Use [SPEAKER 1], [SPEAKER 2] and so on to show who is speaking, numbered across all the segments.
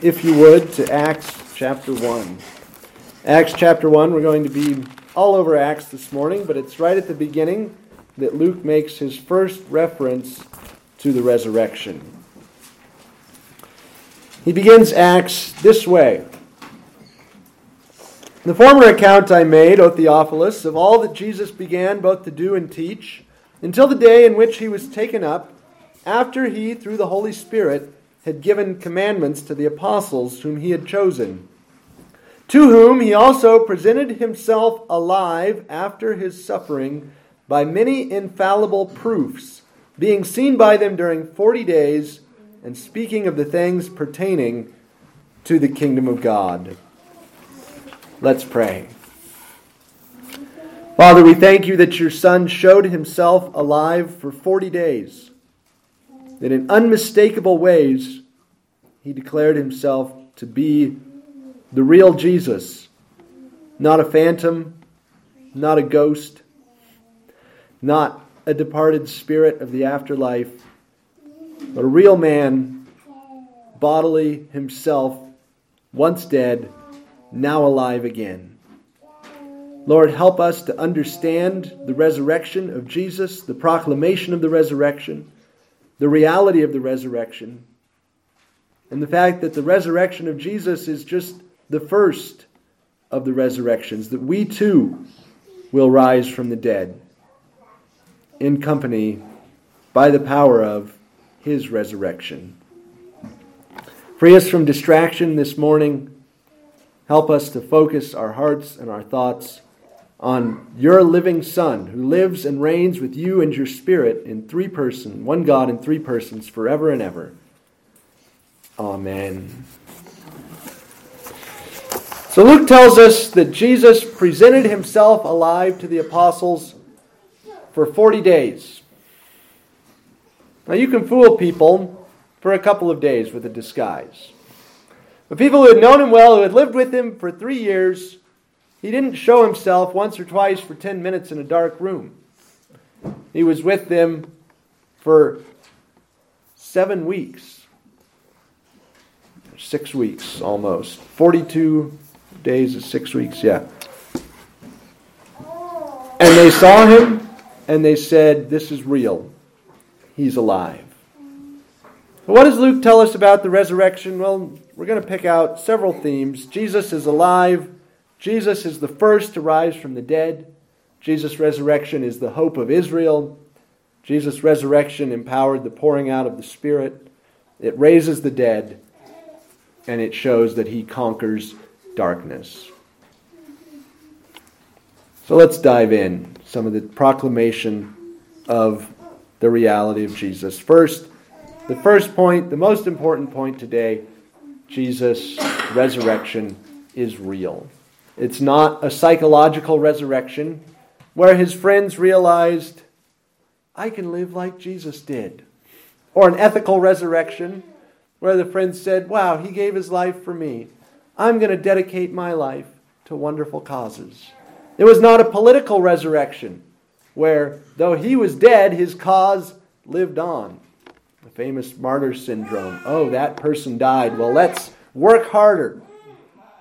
[SPEAKER 1] if you would, to Acts chapter 1. Acts chapter 1, we're going to be all over Acts this morning, but it's right at the beginning that Luke makes his first reference to the resurrection. He begins Acts this way. The former account I made, O Theophilus, of all that Jesus began both to do and teach, until the day in which he was taken up, after he, through the Holy Spirit, had given commandments to the apostles whom he had chosen, to whom he also presented himself alive after his suffering by many infallible proofs, being seen by them during forty days, and speaking of the things pertaining to the kingdom of God. Let's pray. Father, we thank you that your Son showed himself alive for 40 days that in unmistakable ways he declared himself to be the real Jesus, not a phantom, not a ghost, not a departed spirit of the afterlife, but a real man, bodily himself, once dead, now alive again. Lord, help us to understand the resurrection of Jesus, the proclamation of the resurrection the reality of the resurrection and the fact that the resurrection of Jesus is just the first of the resurrections, that we too will rise from the dead in company by the power of his resurrection. Free us from distraction this morning. Help us to focus our hearts and our thoughts on your living Son, who lives and reigns with you and your Spirit in three persons, one God in three persons, forever and ever. Amen. So Luke tells us that Jesus presented himself alive to the apostles for 40 days. Now you can fool people for a couple of days with a disguise. But people who had known him well, who had lived with him for three years, he didn't show himself once or twice for 10 minutes in a dark room. He was with them for seven weeks, six weeks almost. 42 days is six weeks, yeah. And they saw him and they said, This is real. He's alive. what does Luke tell us about the resurrection? Well, we're going to pick out several themes. Jesus is alive. Jesus is the first to rise from the dead. Jesus' resurrection is the hope of Israel. Jesus' resurrection empowered the pouring out of the Spirit. It raises the dead, and it shows that he conquers darkness. So let's dive in. Some of the proclamation of the reality of Jesus. First, the first point, the most important point today Jesus' resurrection is real. It's not a psychological resurrection where his friends realized, I can live like Jesus did. Or an ethical resurrection where the friends said, Wow, he gave his life for me. I'm going to dedicate my life to wonderful causes. It was not a political resurrection where, though he was dead, his cause lived on. The famous martyr syndrome. Oh, that person died. Well, let's work harder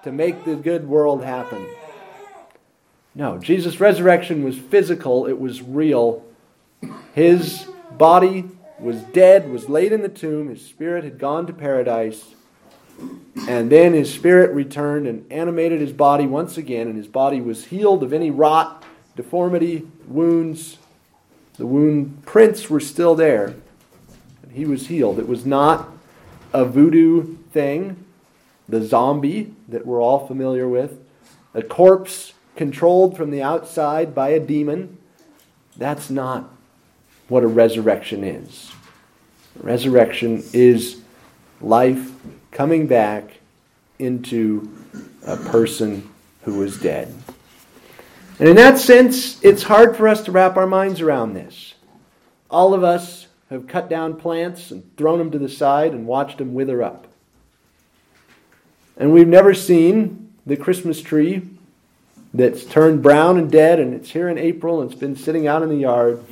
[SPEAKER 1] to make the good world happen. No, Jesus' resurrection was physical, it was real. His body was dead, was laid in the tomb, his spirit had gone to paradise. And then his spirit returned and animated his body once again, and his body was healed of any rot, deformity, wounds. The wound prints were still there. And he was healed. It was not a voodoo thing the zombie that we're all familiar with, a corpse controlled from the outside by a demon. That's not what a resurrection is. Resurrection is life coming back into a person who was dead. And in that sense, it's hard for us to wrap our minds around this. All of us have cut down plants and thrown them to the side and watched them wither up. And we've never seen the Christmas tree that's turned brown and dead, and it's here in April and it's been sitting out in the yard.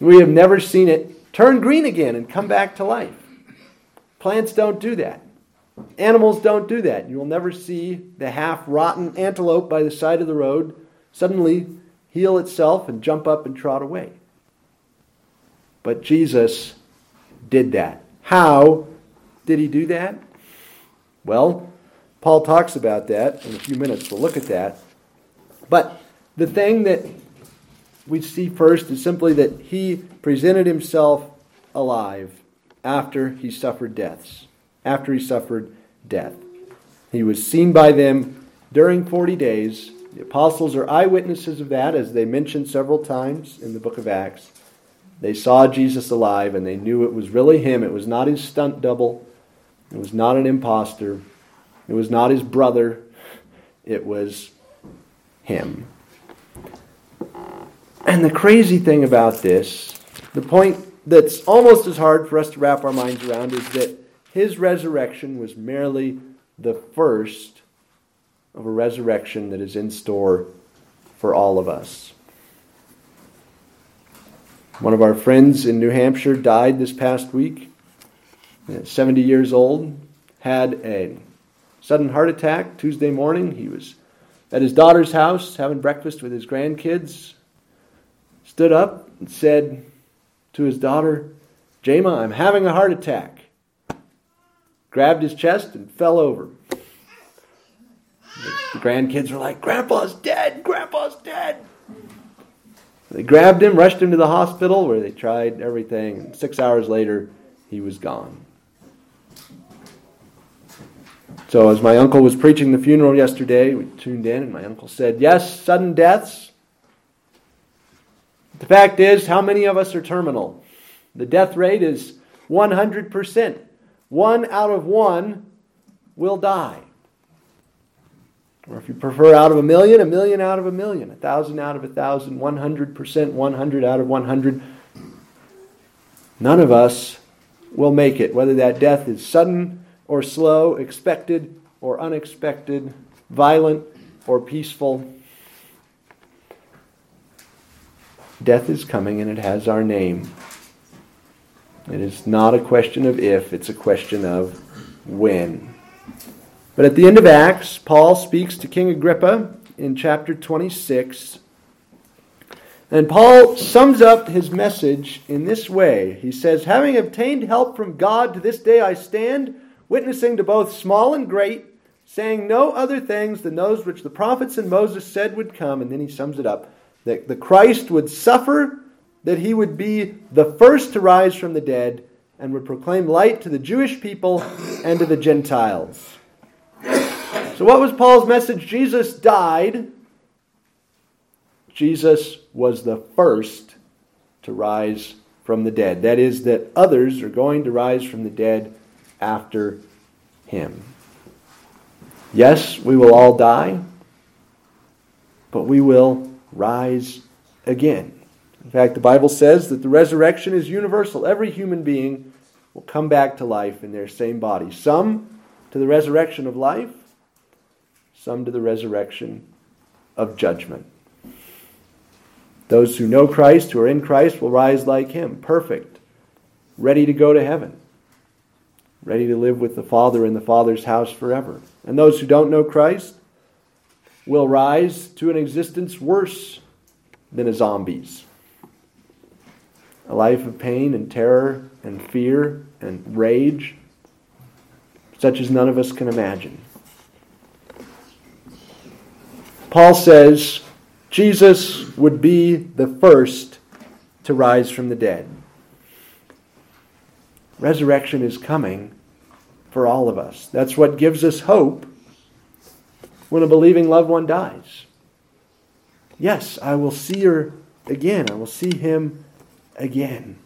[SPEAKER 1] We have never seen it turn green again and come back to life. Plants don't do that. Animals don't do that. You will never see the half rotten antelope by the side of the road suddenly heal itself and jump up and trot away. But Jesus did that. How did he do that? Well, Paul talks about that in a few minutes. We'll look at that. But the thing that we see first is simply that he presented himself alive after he suffered deaths, after he suffered death. He was seen by them during 40 days. The apostles are eyewitnesses of that, as they mention several times in the book of Acts. They saw Jesus alive and they knew it was really him. It was not his stunt double, it was not an impostor, it was not his brother, it was him. And the crazy thing about this, the point that's almost as hard for us to wrap our minds around, is that his resurrection was merely the first of a resurrection that is in store for all of us. One of our friends in New Hampshire died this past week, 70 years old, had a sudden heart attack Tuesday morning. He was at his daughter's house having breakfast with his grandkids, stood up and said to his daughter, Jama, I'm having a heart attack. Grabbed his chest and fell over. The grandkids were like, Grandpa's dead! Grandpa's dead! They grabbed him, rushed him to the hospital where they tried everything, six hours later, he was gone. So, as my uncle was preaching the funeral yesterday, we tuned in, and my uncle said, Yes, sudden deaths. The fact is, how many of us are terminal? The death rate is 100%. One out of one will die. Or if you prefer out of a million, a million out of a million, a thousand out of a thousand, 100%, 100 out of 100. None of us will make it, whether that death is sudden or slow, expected or unexpected, violent or peaceful. Death is coming and it has our name. It is not a question of if, it's a question of when. But at the end of Acts, Paul speaks to King Agrippa in chapter 26. And Paul sums up his message in this way. He says, Having obtained help from God to this day I stand, witnessing to both small and great, saying no other things than those which the prophets and Moses said would come. And then he sums it up that the Christ would suffer, that he would be the first to rise from the dead, and would proclaim light to the Jewish people and to the Gentiles. So, what was Paul's message? Jesus died. Jesus was the first to rise from the dead. That is, that others are going to rise from the dead after him. Yes, we will all die, but we will rise again. In fact, the Bible says that the resurrection is universal. Every human being will come back to life in their same body. Some to the resurrection of life, some to the resurrection of judgment. Those who know Christ, who are in Christ, will rise like him, perfect, ready to go to heaven, ready to live with the Father in the Father's house forever. And those who don't know Christ will rise to an existence worse than a zombie's. A life of pain and terror and fear and rage, such as none of us can imagine. Paul says Jesus would be the first to rise from the dead. Resurrection is coming for all of us. That's what gives us hope when a believing loved one dies. Yes, I will see her again. I will see him again.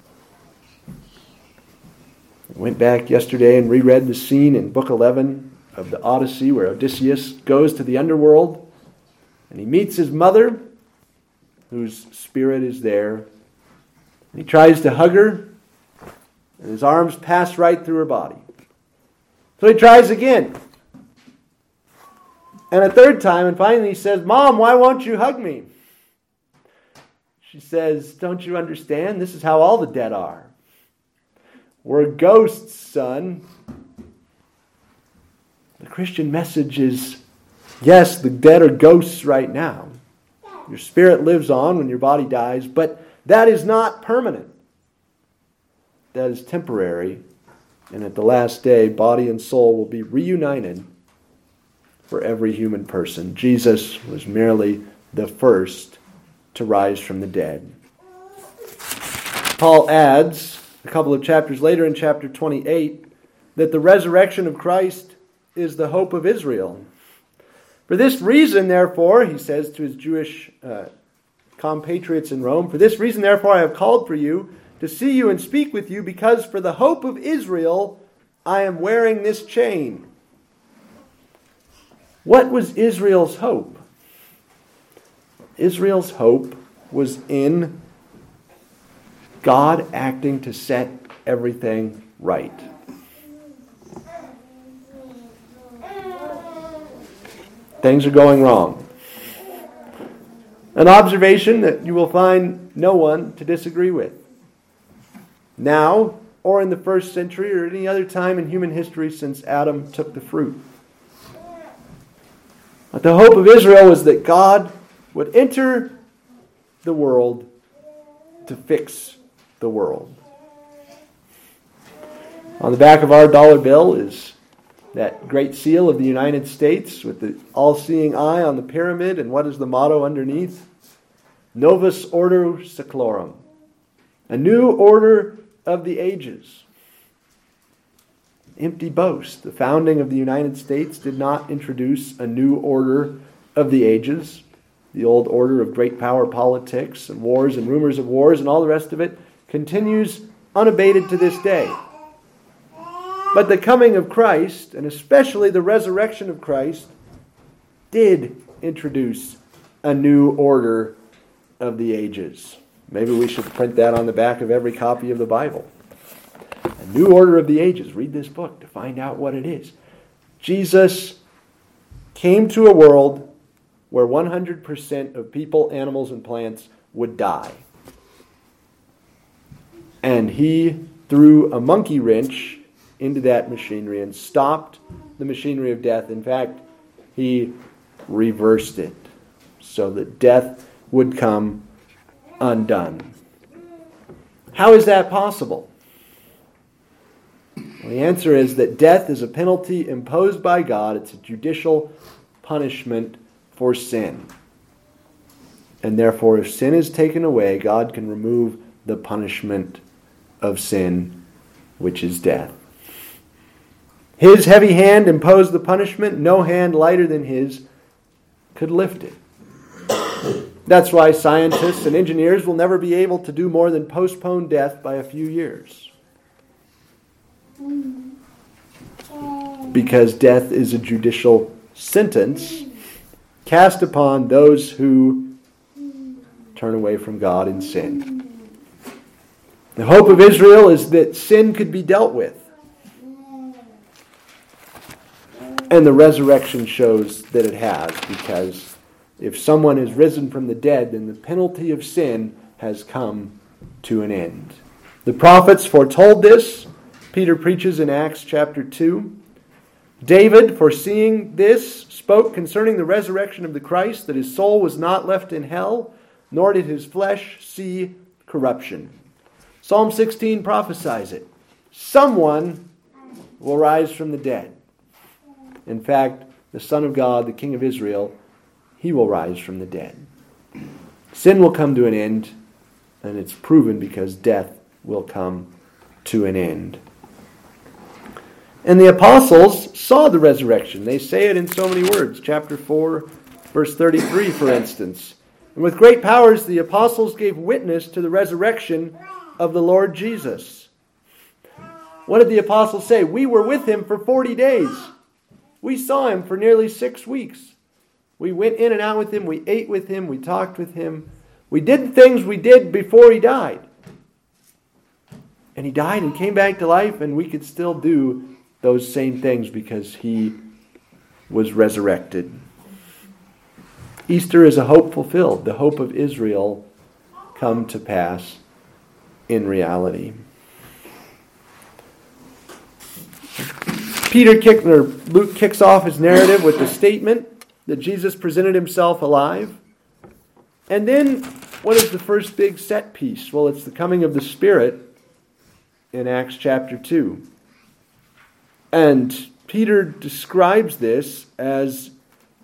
[SPEAKER 1] I went back yesterday and reread the scene in Book 11 of the Odyssey where Odysseus goes to the underworld and he meets his mother, whose spirit is there. And he tries to hug her, and his arms pass right through her body. So he tries again. And a third time, and finally he says, Mom, why won't you hug me? She says, Don't you understand? This is how all the dead are. We're ghosts, son. The Christian message is yes, the dead are ghosts right now. Your spirit lives on when your body dies, but that is not permanent. That is temporary. And at the last day, body and soul will be reunited for every human person. Jesus was merely the first to rise from the dead. Paul adds, a couple of chapters later in chapter 28, that the resurrection of Christ is the hope of Israel. For this reason, therefore, he says to his Jewish uh, compatriots in Rome, for this reason, therefore, I have called for you to see you and speak with you, because for the hope of Israel I am wearing this chain. What was Israel's hope? Israel's hope was in God acting to set everything right. Things are going wrong. An observation that you will find no one to disagree with. Now, or in the first century, or any other time in human history since Adam took the fruit. But the hope of Israel was that God would enter the world to fix the world. On the back of our dollar bill is that great seal of the United States with the all seeing eye on the pyramid, and what is the motto underneath? Novus Ordo Seclorum. A new order of the ages. Empty boast. The founding of the United States did not introduce a new order of the ages. The old order of great power politics and wars and rumors of wars and all the rest of it continues unabated to this day. But the coming of Christ, and especially the resurrection of Christ, did introduce a new order of the ages. Maybe we should print that on the back of every copy of the Bible. New order of the ages. Read this book to find out what it is. Jesus came to a world where 100% of people, animals, and plants would die and he threw a monkey wrench into that machinery and stopped the machinery of death. In fact, he reversed it so that death would come undone. How is that possible? Well, the answer is that death is a penalty imposed by God, it's a judicial punishment for sin. And therefore, if sin is taken away, God can remove the punishment of sin, which is death. His heavy hand imposed the punishment. No hand lighter than his could lift it. That's why scientists and engineers will never be able to do more than postpone death by a few years. Because death is a judicial sentence cast upon those who turn away from God in sin. The hope of Israel is that sin could be dealt with. And the resurrection shows that it has, because if someone is risen from the dead, then the penalty of sin has come to an end. The prophets foretold this. Peter preaches in Acts chapter 2. David, foreseeing this, spoke concerning the resurrection of the Christ, that his soul was not left in hell, nor did his flesh see corruption. Psalm 16 prophesies it. Someone will rise from the dead. In fact, the Son of God, the King of Israel, he will rise from the dead. Sin will come to an end, and it's proven because death will come to an end. And the apostles saw the resurrection. They say it in so many words. Chapter 4, verse 33, for instance. And with great powers, the apostles gave witness to the resurrection of the Lord Jesus. What did the apostles say? We were with him for 40 days. We saw him for nearly six weeks. We went in and out with him. We ate with him. We talked with him. We did things we did before he died. And he died and came back to life, and we could still do those same things because he was resurrected. Easter is a hope fulfilled, the hope of Israel come to pass in reality. Peter kick, or Luke kicks off his narrative with the statement that Jesus presented himself alive. And then, what is the first big set piece? Well, it's the coming of the Spirit in Acts chapter 2. And Peter describes this as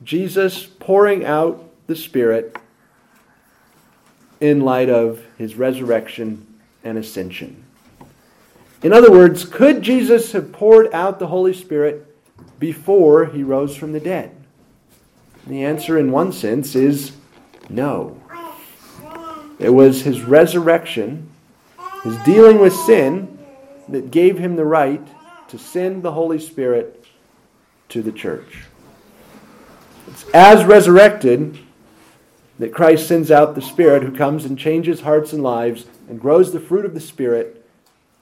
[SPEAKER 1] Jesus pouring out the Spirit in light of his resurrection and ascension. In other words, could Jesus have poured out the Holy Spirit before he rose from the dead? The answer, in one sense, is no. It was his resurrection, his dealing with sin, that gave him the right to send the Holy Spirit to the church. It's as resurrected that Christ sends out the Spirit who comes and changes hearts and lives and grows the fruit of the Spirit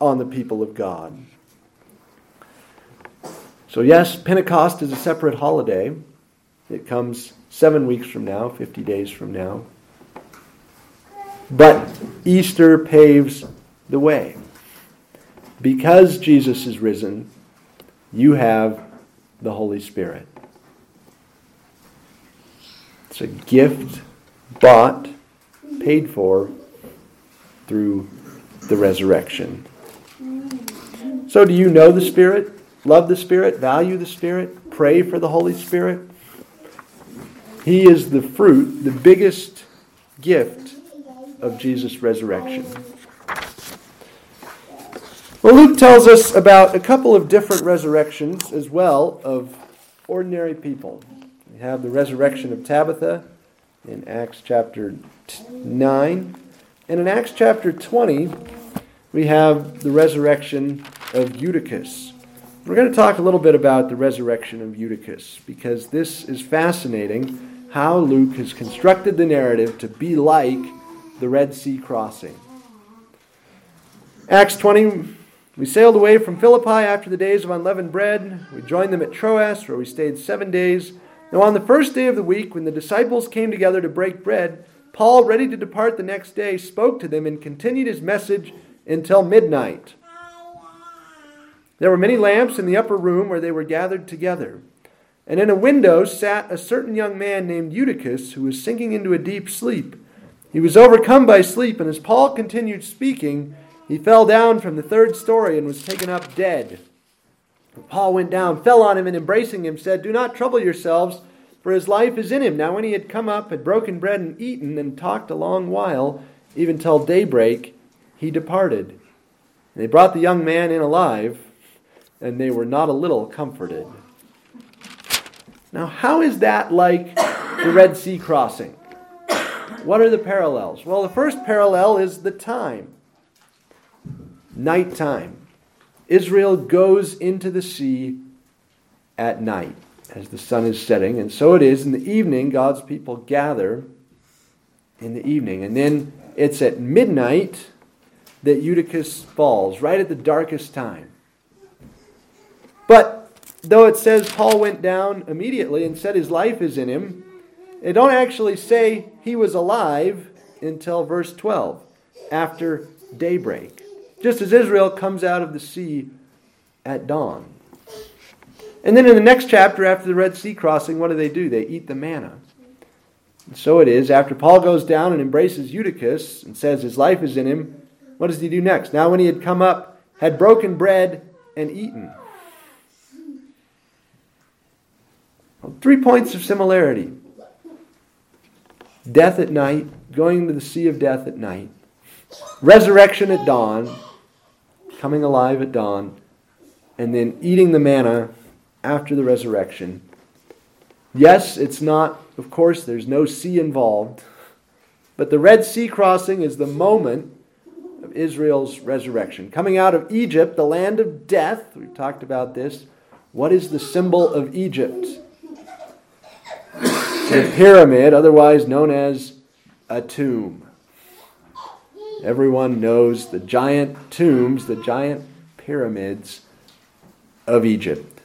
[SPEAKER 1] on the people of God. So, yes, Pentecost is a separate holiday. It comes seven weeks from now, 50 days from now. But Easter paves the way. Because Jesus is risen, you have the Holy Spirit. It's a gift bought, paid for through the resurrection. So, do you know the Spirit, love the Spirit, value the Spirit, pray for the Holy Spirit? He is the fruit, the biggest gift of Jesus' resurrection. Well, Luke tells us about a couple of different resurrections as well of ordinary people. We have the resurrection of Tabitha in Acts chapter 9. And in Acts chapter 20, we have the resurrection of Eutychus. We're going to talk a little bit about the resurrection of Eutychus because this is fascinating how Luke has constructed the narrative to be like the Red Sea crossing. Acts 20, we sailed away from Philippi after the days of unleavened bread. We joined them at Troas, where we stayed seven days. Now, on the first day of the week, when the disciples came together to break bread, Paul, ready to depart the next day, spoke to them and continued his message until midnight. There were many lamps in the upper room where they were gathered together. And in a window sat a certain young man named Eutychus, who was sinking into a deep sleep. He was overcome by sleep, and as Paul continued speaking, he fell down from the third story and was taken up dead. Paul went down, fell on him, and embracing him, said, Do not trouble yourselves, for his life is in him. Now, when he had come up, had broken bread and eaten, and talked a long while, even till daybreak, he departed. And they brought the young man in alive, and they were not a little comforted. Now, how is that like the Red Sea crossing? What are the parallels? Well, the first parallel is the time nighttime. Israel goes into the sea at night as the sun is setting. And so it is in the evening, God's people gather in the evening. And then it's at midnight that Eutychus falls, right at the darkest time. But though it says Paul went down immediately and said his life is in him, it don't actually say he was alive until verse 12, after daybreak just as Israel comes out of the sea at dawn. And then in the next chapter, after the Red Sea crossing, what do they do? They eat the manna. And so it is, after Paul goes down and embraces Eutychus and says his life is in him, what does he do next? Now, when he had come up, had broken bread and eaten. Well, three points of similarity death at night, going to the sea of death at night, resurrection at dawn, coming alive at dawn, and then eating the manna after the resurrection. Yes, it's not, of course, there's no sea involved, but the Red Sea crossing is the moment of Israel's resurrection. Coming out of Egypt, the land of death, we've talked about this. What is the symbol of Egypt? The pyramid, otherwise known as a tomb. Everyone knows the giant tombs, the giant pyramids of Egypt.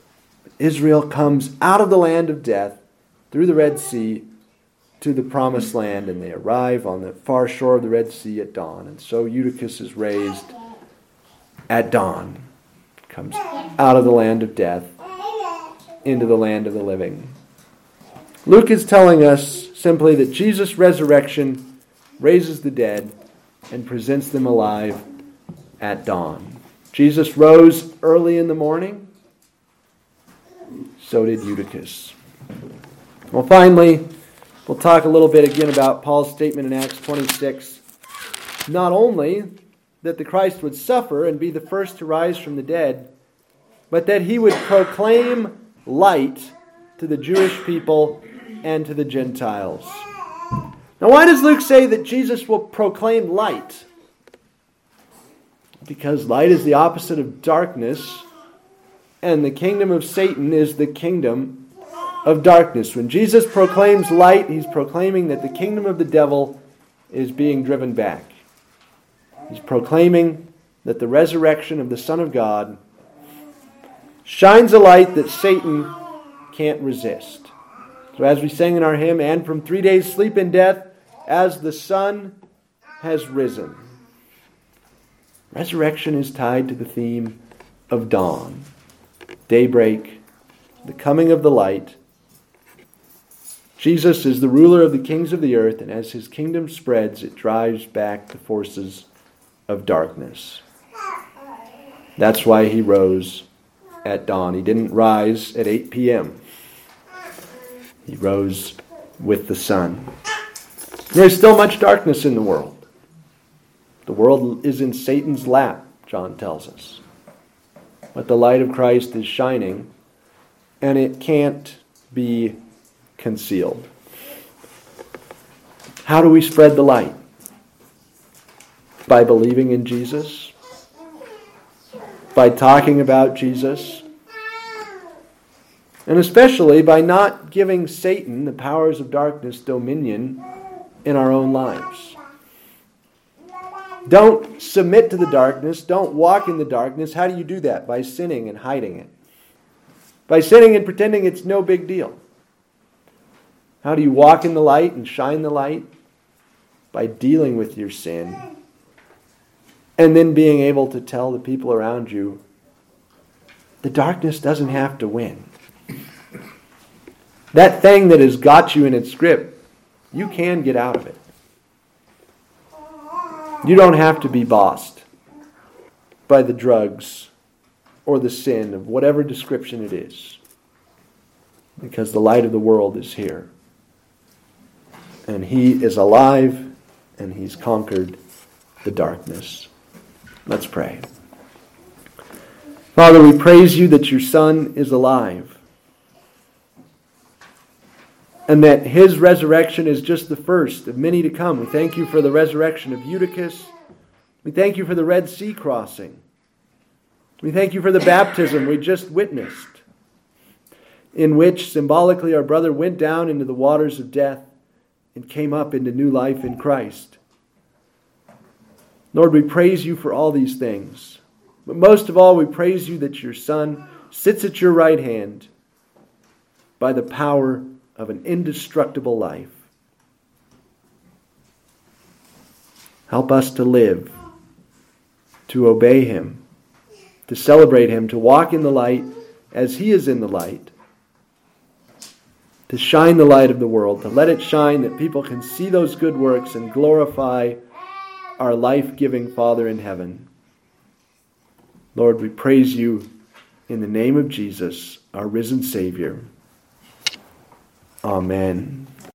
[SPEAKER 1] Israel comes out of the land of death through the Red Sea to the promised land, and they arrive on the far shore of the Red Sea at dawn. And so Eutychus is raised at dawn, comes out of the land of death into the land of the living. Luke is telling us simply that Jesus' resurrection raises the dead and presents them alive at dawn. Jesus rose early in the morning. So did Eutychus. Well, finally, we'll talk a little bit again about Paul's statement in Acts 26. Not only that the Christ would suffer and be the first to rise from the dead, but that he would proclaim light to the Jewish people and to the Gentiles. Now, why does Luke say that Jesus will proclaim light? Because light is the opposite of darkness, and the kingdom of Satan is the kingdom of darkness. When Jesus proclaims light, he's proclaiming that the kingdom of the devil is being driven back. He's proclaiming that the resurrection of the Son of God shines a light that Satan can't resist. So, as we sang in our hymn, and from three days' sleep in death, as the sun has risen. Resurrection is tied to the theme of dawn, daybreak, the coming of the light. Jesus is the ruler of the kings of the earth, and as his kingdom spreads, it drives back the forces of darkness. That's why he rose at dawn. He didn't rise at 8 p.m., he rose with the sun. There's still much darkness in the world. The world is in Satan's lap, John tells us. But the light of Christ is shining, and it can't be concealed. How do we spread the light? By believing in Jesus, by talking about Jesus, and especially by not giving Satan, the powers of darkness, dominion in our own lives. Don't submit to the darkness. Don't walk in the darkness. How do you do that? By sinning and hiding it. By sinning and pretending it's no big deal. How do you walk in the light and shine the light? By dealing with your sin and then being able to tell the people around you the darkness doesn't have to win. That thing that has got you in its grip, you can get out of it. You don't have to be bossed by the drugs or the sin of whatever description it is. Because the light of the world is here. And he is alive and he's conquered the darkness. Let's pray. Father, we praise you that your Son is alive and that his resurrection is just the first of many to come. We thank you for the resurrection of Eutychus. We thank you for the Red Sea crossing. We thank you for the baptism we just witnessed, in which symbolically our brother went down into the waters of death and came up into new life in Christ. Lord, we praise you for all these things. But most of all, we praise you that your Son sits at your right hand by the power of an indestructible life. Help us to live, to obey Him, to celebrate Him, to walk in the light as He is in the light, to shine the light of the world, to let it shine that people can see those good works and glorify our life giving Father in heaven. Lord, we praise you in the name of Jesus, our risen Savior. Amen.